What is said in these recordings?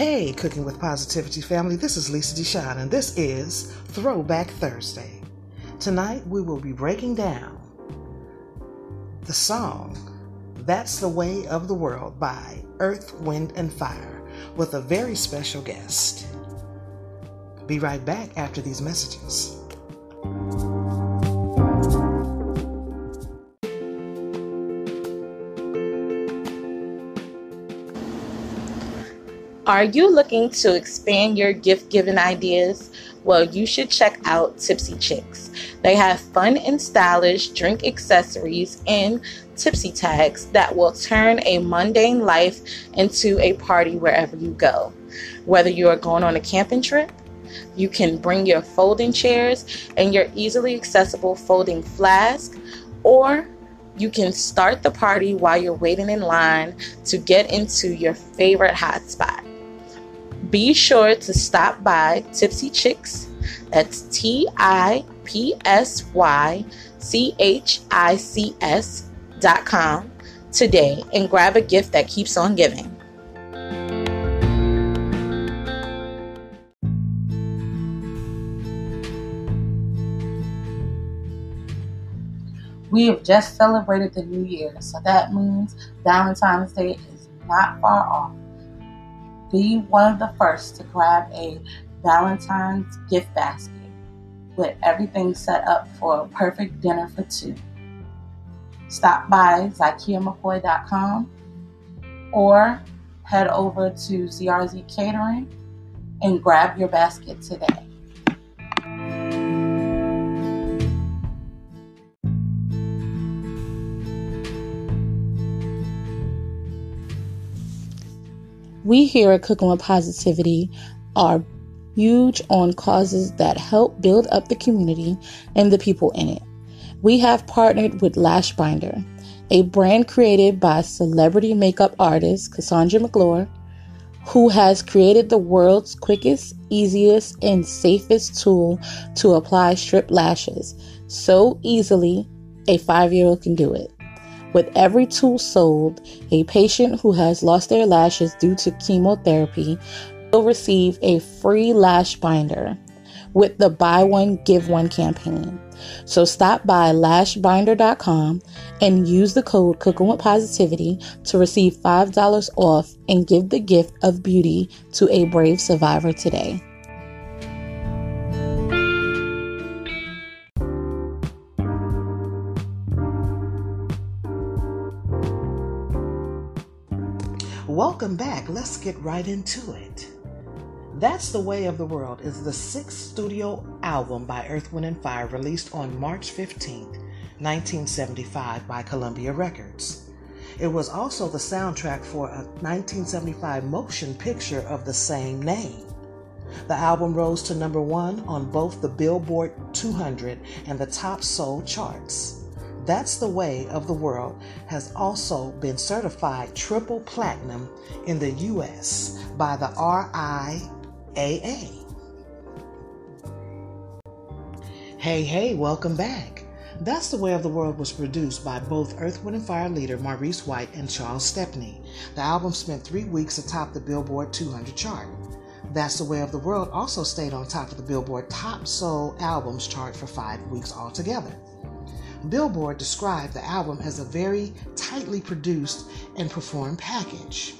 Hey, Cooking with Positivity family, this is Lisa Deshon, and this is Throwback Thursday. Tonight we will be breaking down the song That's the Way of the World by Earth, Wind, and Fire with a very special guest. Be right back after these messages. Are you looking to expand your gift giving ideas? Well, you should check out Tipsy Chicks. They have fun and stylish drink accessories and tipsy tags that will turn a mundane life into a party wherever you go. Whether you are going on a camping trip, you can bring your folding chairs and your easily accessible folding flask, or you can start the party while you're waiting in line to get into your favorite hot spot. Be sure to stop by Tipsy Chicks. That's T I P S Y C H I C S dot com today and grab a gift that keeps on giving. We have just celebrated the new year, so that means Valentine's Day is not far off. Be one of the first to grab a Valentine's gift basket with everything set up for a perfect dinner for two. Stop by ZakiaMcCoy.com or head over to ZRZ Catering and grab your basket today. We here at Cooking with Positivity are huge on causes that help build up the community and the people in it. We have partnered with Lash Binder, a brand created by celebrity makeup artist Cassandra McClure, who has created the world's quickest, easiest, and safest tool to apply strip lashes so easily a five year old can do it. With every tool sold, a patient who has lost their lashes due to chemotherapy will receive a free lash binder with the buy one give one campaign. So stop by lashbinder.com and use the code cooking with positivity to receive $5 off and give the gift of beauty to a brave survivor today. Welcome back. Let's get right into it. That's the Way of the World is the sixth studio album by Earth, Wind, and Fire released on March 15, 1975 by Columbia Records. It was also the soundtrack for a 1975 motion picture of the same name. The album rose to number one on both the Billboard 200 and the Top Soul charts. That's the Way of the World has also been certified triple platinum in the US by the RIAA. Hey, hey, welcome back. That's the Way of the World was produced by both Earth, Wind, and Fire leader Maurice White and Charles Stepney. The album spent three weeks atop the Billboard 200 chart. That's the Way of the World also stayed on top of the Billboard Top Soul Albums chart for five weeks altogether. Billboard described the album as a very tightly produced and performed package.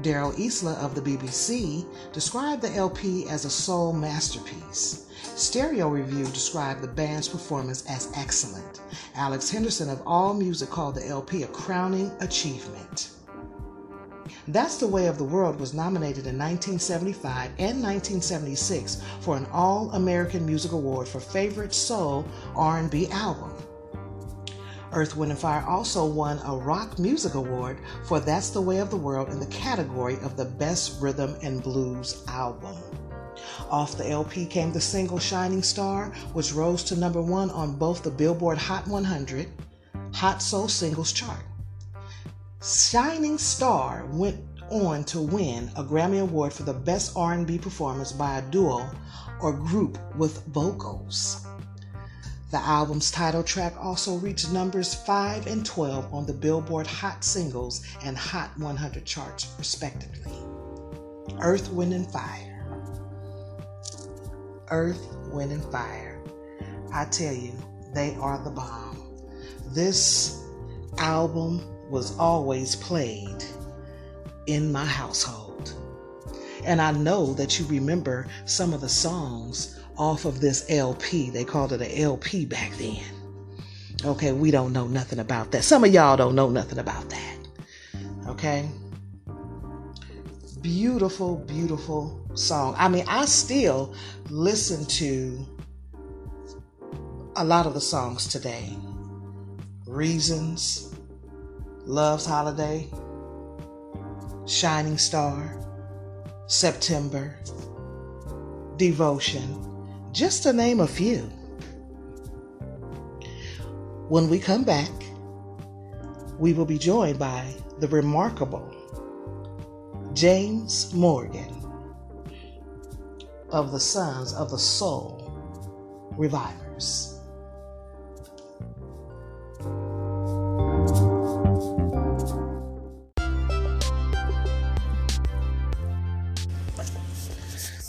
Daryl Easlea of the BBC described the LP as a soul masterpiece. Stereo Review described the band's performance as excellent. Alex Henderson of AllMusic called the LP a crowning achievement. That's the Way of the World was nominated in 1975 and 1976 for an All-American Music Award for Favorite Soul R&B Album. Earth, Wind, and Fire also won a Rock Music Award for That's the Way of the World in the category of the Best Rhythm and Blues Album. Off the LP came the single Shining Star, which rose to number one on both the Billboard Hot 100 Hot Soul Singles chart. Shining Star went on to win a Grammy Award for the Best R&B Performance by a Duo or Group with Vocals. The album's title track also reached numbers 5 and 12 on the Billboard Hot Singles and Hot 100 charts, respectively. Earth, Wind, and Fire. Earth, Wind, and Fire. I tell you, they are the bomb. This album was always played in my household. And I know that you remember some of the songs off of this LP. They called it a LP back then. Okay, we don't know nothing about that. Some of y'all don't know nothing about that. Okay? Beautiful, beautiful song. I mean, I still listen to a lot of the songs today. Reasons, Love's Holiday, Shining Star, September, Devotion, just to name a few. When we come back, we will be joined by the remarkable James Morgan of the Sons of the Soul Revivers.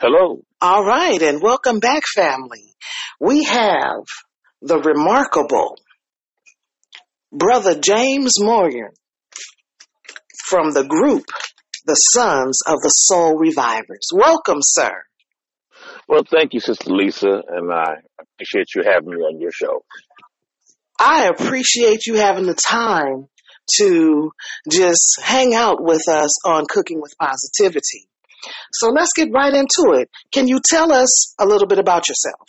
Hello. All right, and welcome back, family. We have the remarkable Brother James Morgan from the group The Sons of the Soul Revivers. Welcome, sir. Well, thank you, Sister Lisa, and I appreciate you having me on your show. I appreciate you having the time to just hang out with us on Cooking with Positivity. So let's get right into it. Can you tell us a little bit about yourself?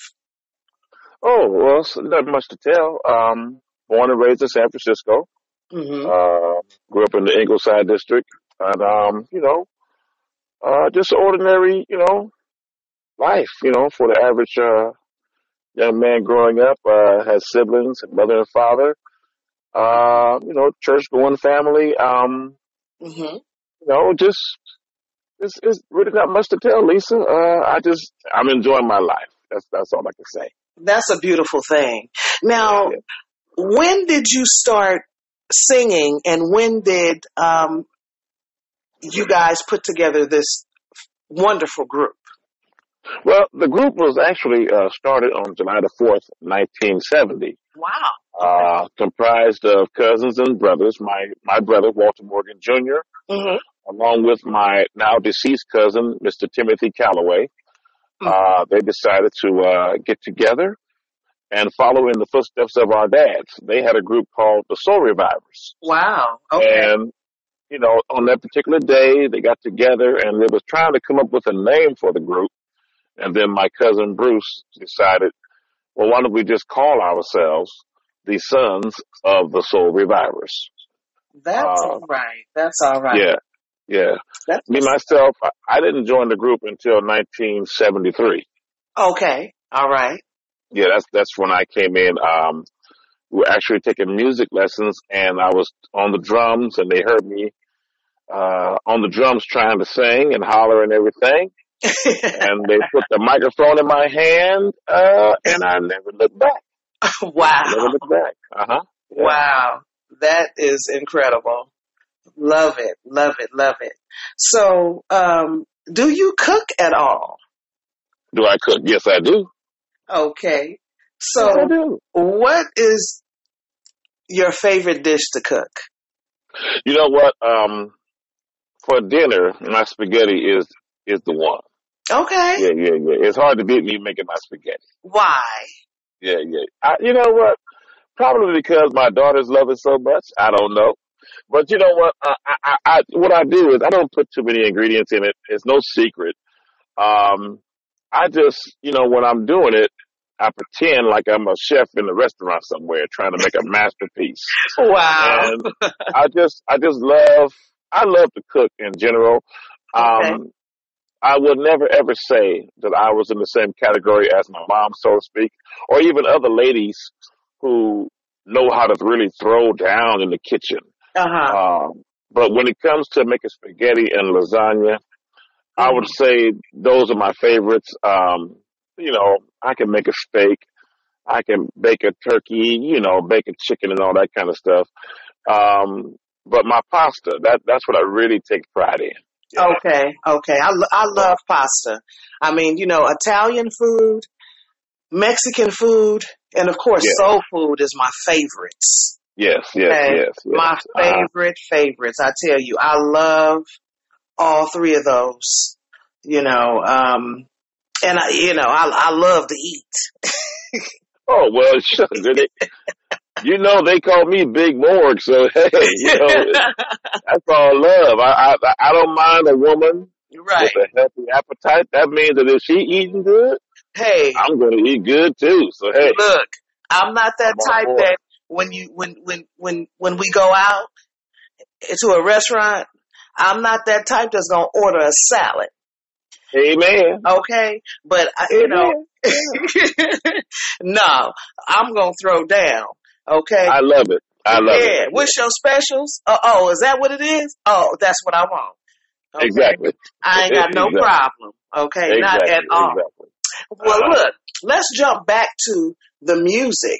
Oh, well, so not much to tell. Um, born and raised in San Francisco. Mm-hmm. Uh, grew up in the Ingleside district, and um, you know, uh, just ordinary, you know, life. You know, for the average uh, young man growing up, uh, has siblings, mother and father. Uh, you know, church going family. Um, Mm-hmm. you know, just it's, it's really not much to tell, Lisa. Uh, I just I'm enjoying my life. That's that's all I can say. That's a beautiful thing. Now, Yeah. when did you start singing and when did um, you guys put together this wonderful group? Well, the group was actually uh, started on July the fourth, nineteen seventy. Wow. Uh, comprised of cousins and brothers. My my brother Walter Morgan Jr. Mm-hmm. Along with my now deceased cousin, Mr. Timothy Calloway. Uh, they decided to uh, get together and follow in the footsteps of our dads. They had a group called the Soul Revivers. Wow. Okay. And, you know, on that particular day, they got together and they was trying to come up with a name for the group. And then my cousin Bruce decided, well, why don't we just call ourselves the Sons of the Soul Revivers? That's uh, all right. That's all right. Yeah. Yeah. That's Me myself, I- I didn't join the group until 1973. okay. All right. Yeah, that's that's when I came in. Um, we were actually taking music lessons, and I was on the drums, and they heard me uh, on the drums trying to sing and holler and everything. And they put the microphone in my hand, uh, and I never looked back. Wow, Never looked back. Uh huh. Wow. That is incredible. Love it. Love it. Love it. So, um, do you cook at all? Do I cook? Yes, I do. Okay. Yes, So, do. what is your favorite dish to cook? You know what? Um, for dinner, my spaghetti is is the one. Okay. Yeah, yeah, yeah. It's hard to beat me making my spaghetti. Why? Yeah, yeah. I, you know what? Probably because my daughters love it so much. I don't know. But you know what? I, I, I, what I do is I don't put too many ingredients in it. It's no secret. Um, I just, you know, when I'm doing it, I pretend like I'm a chef in a restaurant somewhere trying to make a masterpiece. Wow. And I just, I just love, I love to cook in general. Um, Okay. I would never ever say that I was in the same category as my mom, so to speak, or even other ladies who know how to really throw down in the kitchen. Uh huh. Um, but when it comes to making spaghetti and lasagna, I would Mm-hmm. say those are my favorites. Um, you know, I can make a steak. I can bake a turkey, you know, bake a chicken and all that kind of stuff. Um, but my pasta, that, that's what I really take pride in. Yeah. Okay, okay. I, I love pasta. I mean, you know, Italian food, Mexican food, and of course, Yes. soul food is my favorites. Yes, yes, Okay, yes, yes. my Uh, favorite favorites. I tell you, I love all three of those. You know, um, and I, you know, I, I love to eat. oh, well, You know, they call me Big Morg, so hey, you know, that's all love. I, I, I don't mind a woman right. with a healthy appetite. That means that if she eating good, Hey, I'm going to eat good too. So hey, look, I'm not that I'm type that when you when when when when we go out to a restaurant, I'm not that type that's gonna order a salad. Amen. Okay, but I, you know, no, I'm gonna throw down. Okay, I love it. I love yeah. it. What's your specials? Uh, oh, is that what it is? Oh, that's what I want. Okay? Exactly. I ain't got no Exactly. problem. Okay, not at all. Exactly. Well, Uh-huh. look, let's jump back to the music.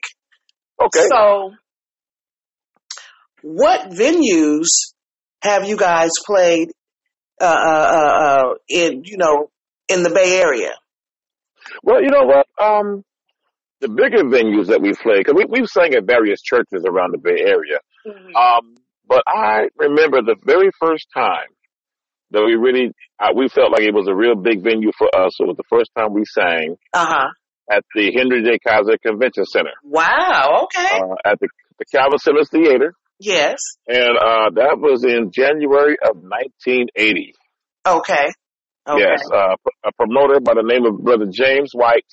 Okay. So, what venues have you guys played uh, uh, uh, uh, in? You know, in the Bay Area. Well, you know what? Um, the bigger venues that we play, because we, we've sang at various churches around the Bay Area. Um, but I remember the very first time that we really, uh, we felt like it was a real big venue for us. It was the first time we sang Uh huh. At the Henry J. Kaiser Convention Center, Wow. Okay. uh, at the, the Calvin Simmons Theater. yes. And, uh, that was in January of 1980. Okay. Okay. Yes, uh, a promoter by the name of Brother James White.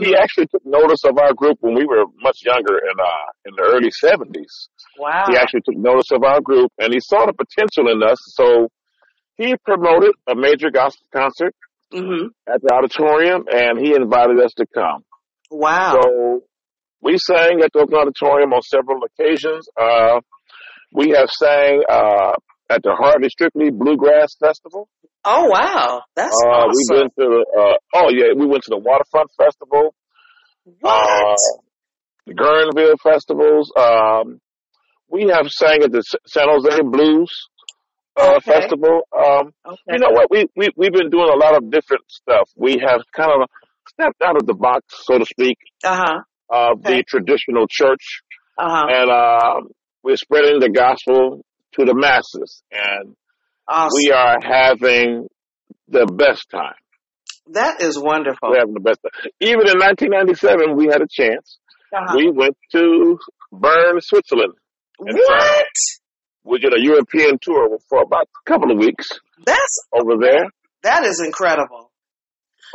He Mhm. actually took notice of our group when we were much younger in, uh, in the early 70s. Wow. He actually took notice of our group and he saw the potential in us. So he promoted a major gospel concert hmm at the auditorium and he invited us to come. Wow. So we sang at the Oakland Auditorium on several occasions. Uh, we have sang, uh, at the Hardly Strictly Bluegrass Festival. oh wow. That's Uh, awesome. we went to, uh, oh yeah, we went to the Waterfront Festival, what? uh, the Guerneville festivals. Um, we have sang at the San Jose Blues, uh, Okay. festival. Um, okay. you know what? We, we, we've been doing a lot of different stuff. We have kind of stepped out of the box, so to speak, Uh huh. of Okay. the traditional church. Uh huh. And, um, we're spreading the gospel to the masses and Awesome. we are having the best time. that is wonderful. We're having the best time. Even in 1997, we had a chance. Uh-huh. We went to Bern, Switzerland. and what? We did a European tour for about a couple of weeks That's over there. that is incredible.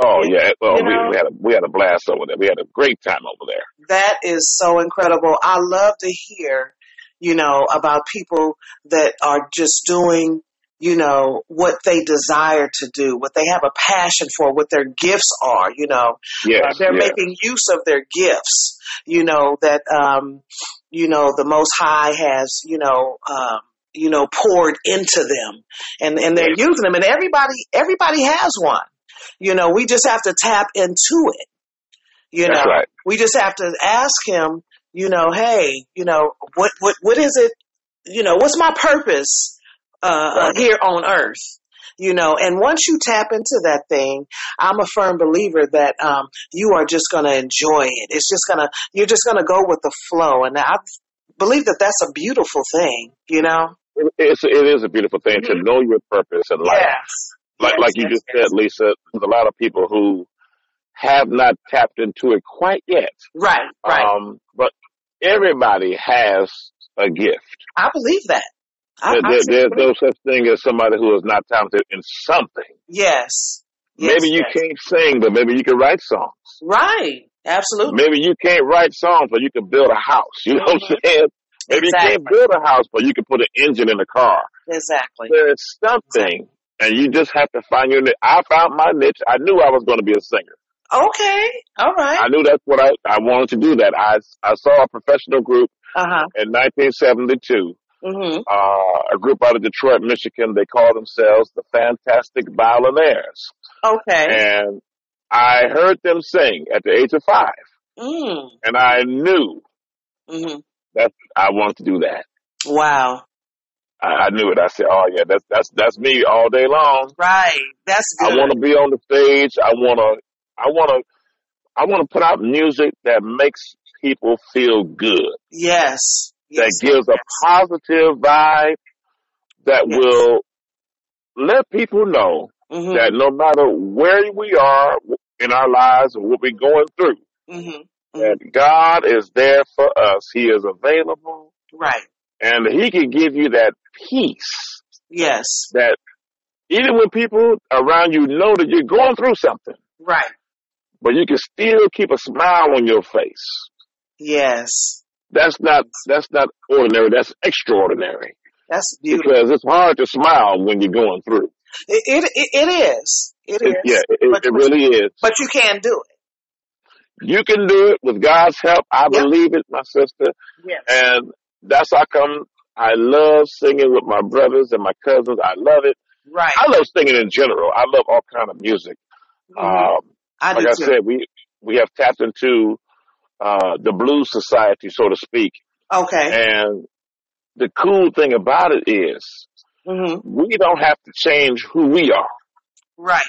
Oh You- yeah, well we, know- we had a we had a blast over there. We had a great time over there. That is so incredible. I love to hear, you know, about people that are just doing, you know, what they desire to do, what they have a passion for, what their gifts are, you know. Yes, Uh, they're yes. making use of their gifts, you know, that, um, you know, the Most High has, you know, um, you know, poured into them and, and they're using them and everybody, everybody has one. You know, we just have to tap into it. You That's know, right. we just have to ask him, you know, hey, you know, what, what, what is it, you know, what's my purpose, uh, Right. here on earth? You know, and once you tap into that thing, I'm a firm believer that, um, you are just going to enjoy it. It's just going to, you're just going to go with the flow. And I believe that that's a beautiful thing, you know? It's it is a beautiful thing to Mhm. know your purpose in life. Yes. Like Yes, like you yes, just said, Lisa. There's a lot of people who have not tapped into it quite yet. Right, right. Um, but everybody has a gift. I believe that. I, There, there- there's no such thing as somebody who is not talented in something. Yes. Yes, maybe you yes. can't sing, but maybe you can write songs. Right. Absolutely. Maybe you can't write songs, but you can build a house. You know what I'm saying? Maybe you can't build a house, but you can put an engine in a car. Exactly. There's something and you just have to find your niche. I found my niche. I knew I was going to be a singer. Okay. All right. I knew that's what I, I wanted to do that. I, I saw a professional group Uh huh. in 1972, Mhm. uh, a group out of Detroit, Michigan. They call themselves the Fantastic Violinaires. Okay. And I heard them sing at the age of five Mm. and I knew Mhm. that I wanted to do that. Wow. I, I knew it. I said, "Oh yeah, that's that's that's me all day long. Right. That's I want to be on the stage. I want to, I want to, I want to put out music that makes people feel good, yes. That Yes. gives a positive vibe, that Yes. will let people know Mhm. that no matter where we are in our lives and what we're going through, Mhm. that God is there for us. He is available, Right. and He can give you that peace Yes. that even when people around you know that you're going through something, Right. but you can still keep a smile on your face. Yes. That's not that's not ordinary. That's extraordinary That's beautiful. because it's hard to smile when you're going through. It, it, it, it is. It is. It, yeah, it, But- it really is. But you can do it. You can do it with God's help. I Yep. believe it, my sister, Yes. and that's how come I love singing with my brothers and my cousins. I love it. Right. I love singing in general. I love all kind of music. Mhm. Um, I do like I too. said, we we have tapped into uh, the blues society, so to speak. Okay. And the cool thing about it is hmm we don't have to change who we are. Right.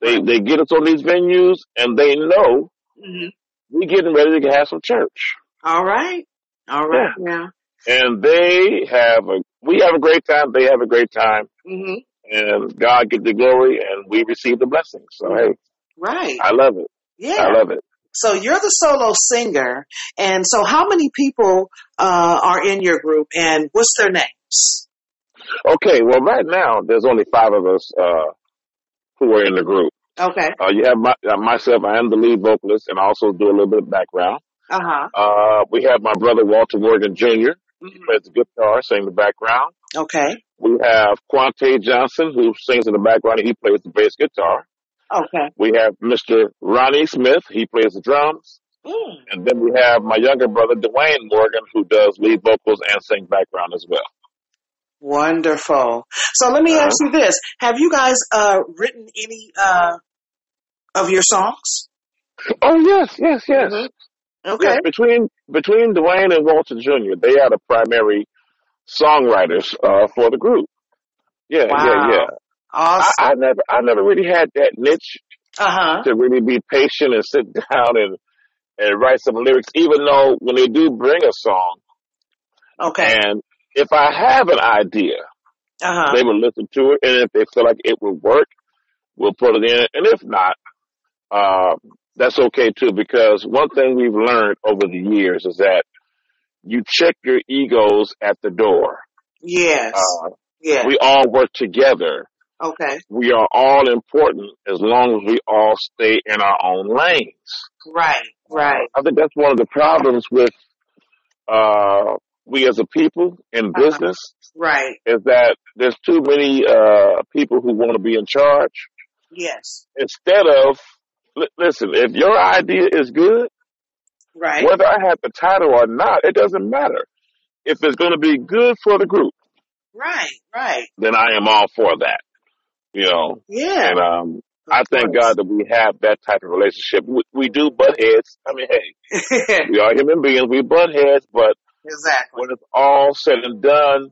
They they get us on these venues and they know hmm we getting ready to have some church. All right. All right. Yeah. And they have a we have a great time, they have a great time, Mm-hmm. and God get the glory and we receive the blessing. So hey, Right. I love it. Yeah. I love it. So you're the solo singer, and so how many people uh, are in your group, and what's their names? Okay, well right now there's only five of us uh who are in the group. Okay. Uh, you have my, uh, myself. I am the lead vocalist and I also do a little bit of background. Uh huh. Uh, we have my brother Walter Morgan Jr. He plays the guitar, sings the background. Okay. We have Quante Johnson who sings in the background and he plays the bass guitar. Okay. We have Mr. Ronnie Smith. He plays the drums. Mm. And then we have my younger brother Dwayne Morgan who does lead vocals and sing background as well. Wonderful. So let me Uh-huh. ask you this: Have you guys uh, written any uh, of your songs? Oh yes, yes, yes. Mhm. Okay. Yes, between between Dwayne and Walter Jr., they are the primary songwriters uh, for the group. Yeah, Wow. yeah, yeah. I, Awesome. I never, I never really had that niche Uh huh. to really be patient and sit down and and write some lyrics. Even though when they do bring a song, Okay. and if I have an idea, Uh huh. they will listen to it, and if they feel like it will work, we'll put it in. And if not, uh, that's okay too. Because one thing we've learned over the years is that you check your egos at the door. Yes. Uh, yeah. we all work together. Okay. We are all important as long as we all stay in our own lanes. Right. Right. I think that's one of the problems with uh, we as a people in Uh-huh. business Right. is that there's too many uh, people who want to be in charge Yes. instead of li- listen. If your idea is good, Right. whether I have the title or not, it doesn't matter. If it's going to be good for the group, Right. Right. then I am all for that. You know, Yeah. and um, I thank. God that we have that type of relationship. We, we do butt heads. I mean, hey, we are human beings. We butt heads, but exactly. when it's all said and done,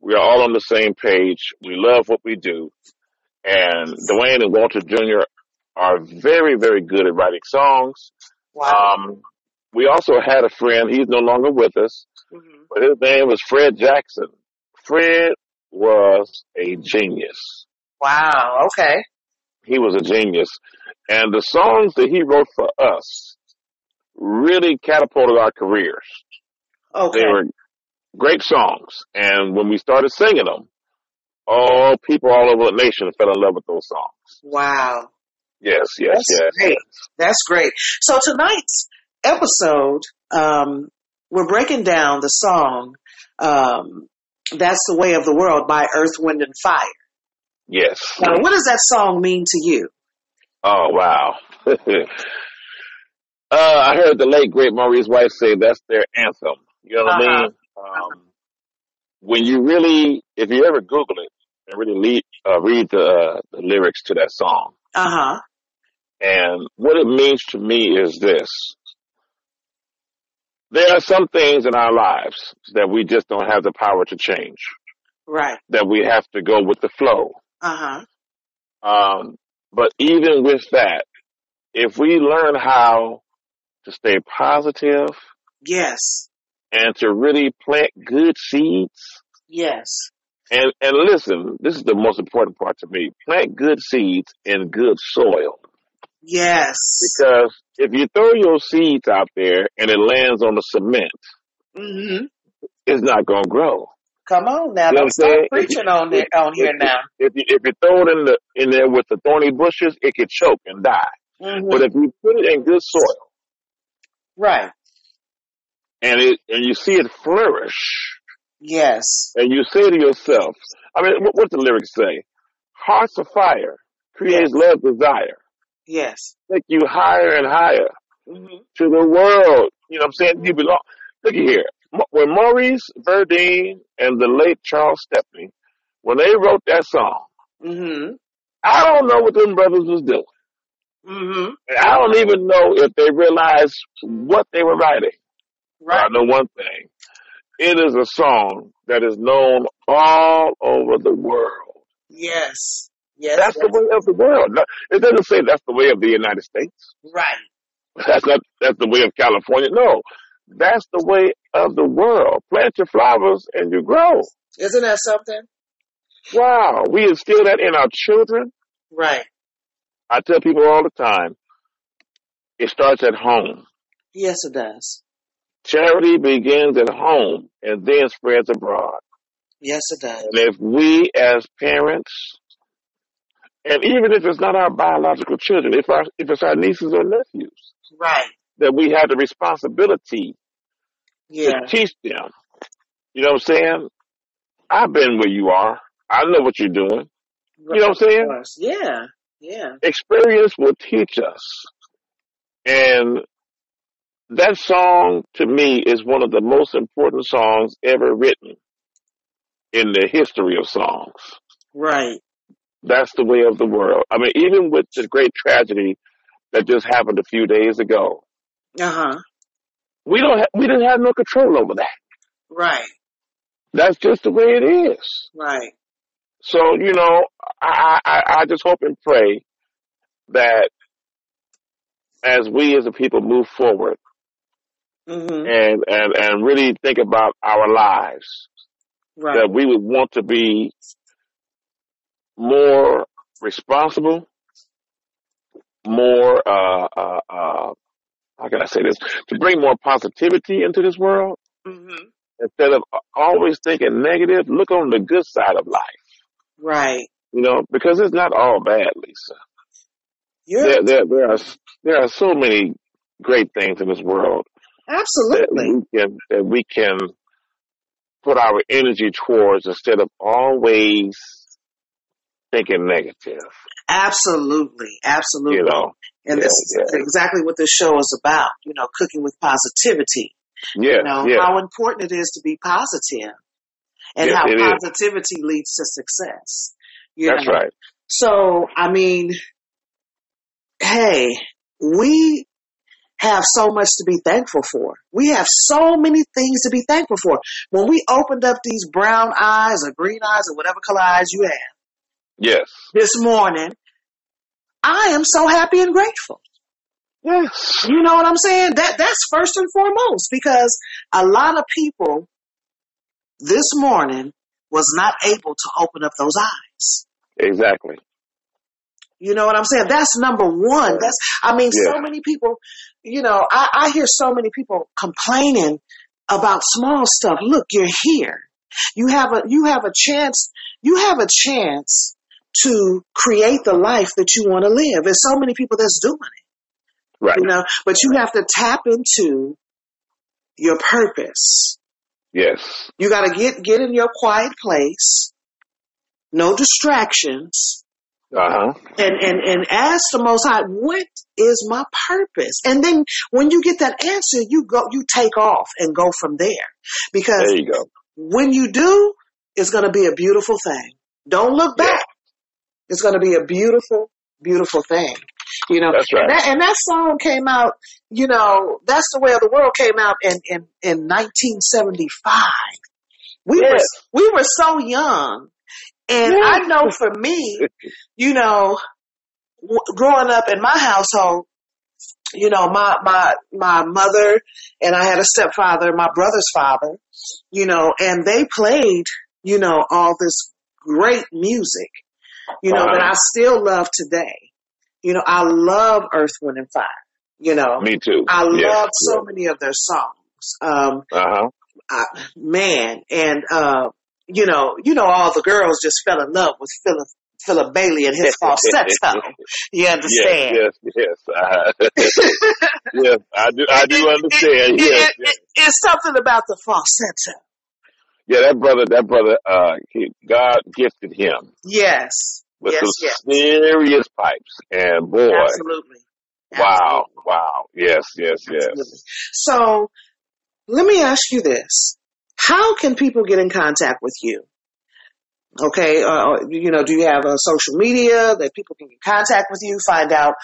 we are all on the same page. We love what we do. And Dwayne and Walter Jr. are very, very good at writing songs. Wow. Um, we also had a friend, he's no longer with us, Mhm. but his name was Fred Jackson. Fred was a genius. Wow. Okay. He was a genius. And the songs that he wrote for us really catapulted our careers. Okay. They were great songs. And when we started singing them, all people all over the nation fell in love with those songs. Wow. Yes, yes, That's yes. great. That's great. So tonight's episode, um, we're breaking down the song, um, That's the Way of the World by Earth, Wind, and Fire. Yes. Now, what does that song mean to you? Oh wow. uh, I heard the late great Maurice White say that's their anthem. You know what Uh-huh. I mean? Um, when you really, if you ever Google it and really lead, uh, read the, uh, the lyrics to that song, Uh huh. and what it means to me is this: there are some things in our lives that we just don't have the power to change. Right. That we have to go with the flow. Uh huh. Um, but even with that, if we learn how to stay positive Yes. and to really plant good seeds, Yes. and, and listen, this is the most important part to me. Plant good seeds in good soil. Yes. Because if you throw your seeds out there and it lands on the cement, Mm-hmm. it's not going to grow. Come on now. You know Don't I'm saying? start preaching on there on here If, now. if, you, if you throw it in the in there with the thorny bushes, it could choke and die. Mm-hmm. But if you put it in good soil Right. and it and you see it flourish, Yes. and you say to yourself, I mean, what, what the lyrics say? Hearts of fire creates love desire, Yes. take you higher and higher Mm-hmm. to the world. You know what I'm saying? You belong. Look at here. Ma- When Maurice Verdine and the late Charles Stepney, when they wrote that song, Mm-hmm. I don't know what them brothers was doing. Mm-hmm. And I don't even know if they realized what they were writing. But I Right. know one thing. It is a song that is known all over the world. Yes. Yes. That's the yes. way of the world. No, It doesn't say that's the way of the United States. Right. That's not that's the way of California. No. That's the way of the world. Plant your flowers and you grow. Isn't that something? Wow. We instill that in our children. Right. I tell people all the time, it starts at home. Yes, it does. Charity begins at home and then spreads abroad. Yes, it does. And if we as parents, and even if it's not our biological children, if our if it's our nieces or nephews, Right. That we have the responsibility Yeah. to teach them. You know what I'm saying? I've been where you are. I know what you're doing. You know what I'm saying? Course. Yeah. Yeah. Experience will teach us. And that song to me is one of the most important songs ever written in the history of songs. Right. That's the way of the world. I mean, even with the great tragedy that just happened a few days ago, Uh huh. we don't ha- we didn't have no control over that. Right. That's just the way it is. Right. So you know, I I, I just hope and pray that as we as a people move forward Mm-hmm. and and and really think about our lives, Right. that we would want to be more responsible, more uh uh uh how can I say this? To bring more positivity into this world Mm-hmm. instead of always thinking negative. Look on the good side of life, Right. you know, because it's not all bad, Lisa. You're There there there are there are so many great things in this world that absolutely. we can that we can put our energy towards instead of always thinking negative. Absolutely. Absolutely. You know. And Yeah, this is yeah. exactly what this show is about, you know, cooking with positivity. Yeah, You know, yeah. how important it is to be positive and how it is. positivity leads to success. You That's know? right. So, I mean, hey, we have so much to be thankful for. We have so many things to be thankful for. When we opened up these brown eyes or green eyes or whatever color eyes you have Yes. this morning, I am so happy and grateful. Yes. You know what I'm saying? That that's first and foremost because a lot of people this morning was not able to open up those eyes. Exactly. You know what I'm saying? That's number one. That's I mean, Yeah. so many people, you know, I, I hear so many people complaining about small stuff. Look, you're here. You have a you have a chance you have a chance to create the life that you want to live. There's so many people that's doing it. Right. you know but you have to tap into your purpose Yes. you got to get get in your quiet place no distractions, Uh huh. and, and, and ask the Most High, what is my purpose? And then when you get that answer, you go, you take off and go from there. Because There you go. when you do, it's going to be a beautiful thing. Don't look back. It's going to be a beautiful, beautiful thing. You know, That's right. and that, and that song came out, you know, that's the way of the world came out in, in, in 1975. We were, we were so young. And Yeah. I know for me, you know, w- growing up in my household, you know, my, my, my mother and I had a stepfather, my brother's father, you know, and they played, you know, all this great music, you know, Uh-huh. that I still love today. You know, I love Earth, Wind and Fire. You know, Me too. I Yeah. love so many of their songs. Um, Uh huh. I, man, and uh, you know, you know, all the girls just fell in love with Philip Philip Bailey and his falsetto. You understand? yes, yes. Uh, yes, I do. I do understand. It- Yes, it- yes. it- it's something about the falsetto. Yeah, that brother, that brother, uh, he, God gifted him Yes, with yes, some yes, serious pipes, and boy, absolutely. wow, wow, yes, yes, yes. Absolutely. So, let me ask you this: How can people get in contact with you? Okay, uh, you know, do you have a social media that people can get in contact with you? Find out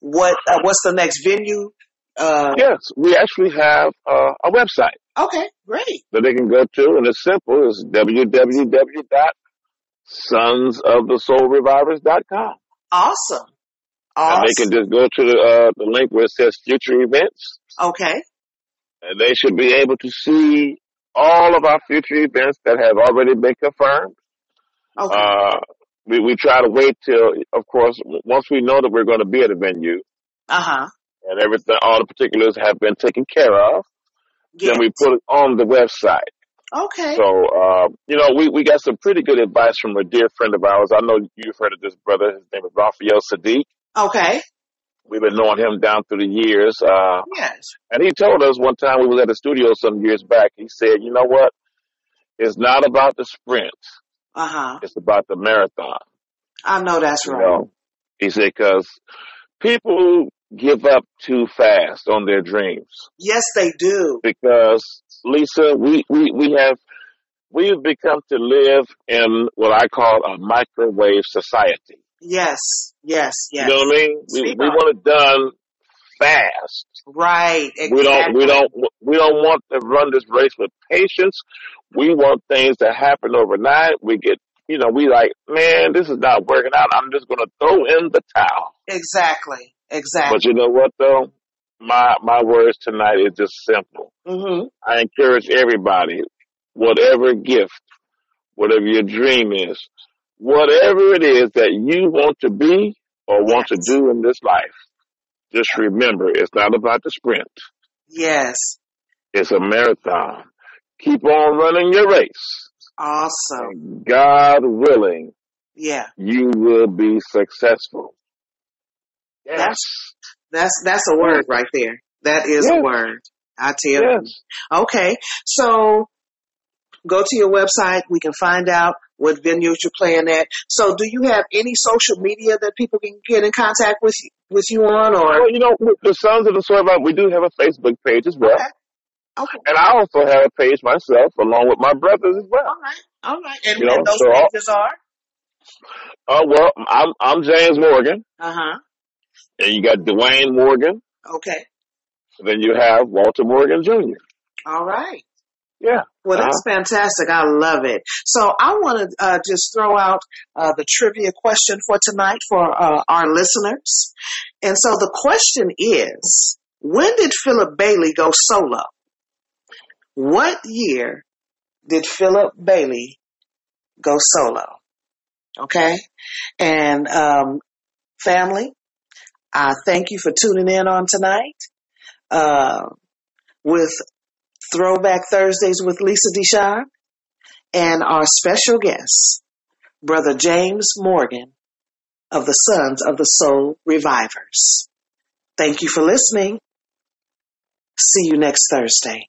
what uh, what's the next venue? Uh, Yes, we actually have uh, a website okay, great. that they can go to, and it's simple. It's www.sonsofthesoulrevivers.com. Awesome. And they can just go to the, uh, the link where it says future events, Okay. and they should be able to see all of our future events that have already been confirmed. Okay. Uh, we, we try to wait till, of course, once we know that we're going to be at a venue Uh huh. And everything, all the particulars have been taken care of, Yeah. then we put it on the website. Okay. So, uh, you know, we, we got some pretty good advice from a dear friend of ours. I know you've heard of this brother. His name is Raphael Saadiq. Okay. We've been knowing him down through the years. Uh, Yes. and he told us one time we was at the studio some years back, he said, you know what? It's not about the sprint. Uh huh. It's about the marathon. I know that's You right. know, he said, cause people give up too fast on their dreams Yes, they do. because Lisa, we, we, we have, we've become to live in what I call a microwave society. Yes. Yes. Yes. You know what I mean? We, Speak we on want it done fast. Right. Exactly. We don't, we don't, we don't want to run this race with patience. We want things to happen overnight. We get, you know, we like, man, this is not working out. I'm just going to throw in the towel. Exactly. Exactly. But you know what though? My, my words tonight is just simple. Mm-hmm. I encourage everybody, whatever gift, whatever your dream is, whatever it is that you want to be or want to do in this life, just remember it's not about the sprint. Yes. It's a marathon. Keep on running your race. Awesome. And God willing, Yeah. you will be successful. Yes. That's that's that's a word right there. That is Yes. a word. I tell you. Okay. So go to your website. We can find out what venues you're playing at. So do you have any social media that people can get in contact with with you on or Well, you know, with the Sons of the Survivor, we do have a Facebook page as well. Okay. Okay. And I also have a page myself along with my brothers as well. All right. All right. And, You know, those so pages are? Uh, well, I'm, I'm James Morgan, Uh huh. And you got Dwayne Morgan, Okay. then you have Walter Morgan Jr. All right. Yeah. Well, that's fantastic. I love it. So I want to uh, just throw out uh, the trivia question for tonight for uh, our listeners. And so the question is, when did Philip Bailey go solo? What year did Philip Bailey go solo? Okay. And um, family, I thank you for tuning in on tonight uh, with Throwback Thursdays with Lisa Deshon and our special guest, Brother James Morgan of the Sons of the Soul Revivers. Thank you for listening. See you next Thursday.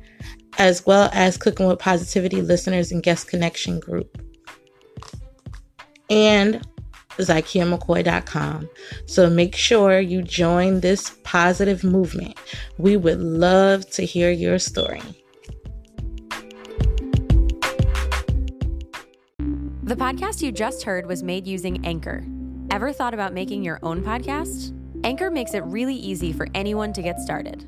as well as Cooking with Positivity listeners and guest connection group. And ZykiaMcCoy.com. So make sure you join this positive movement. We would love to hear your story. The podcast you just heard was made using Anchor. Ever thought about making your own podcast? Anchor makes it really easy for anyone to get started.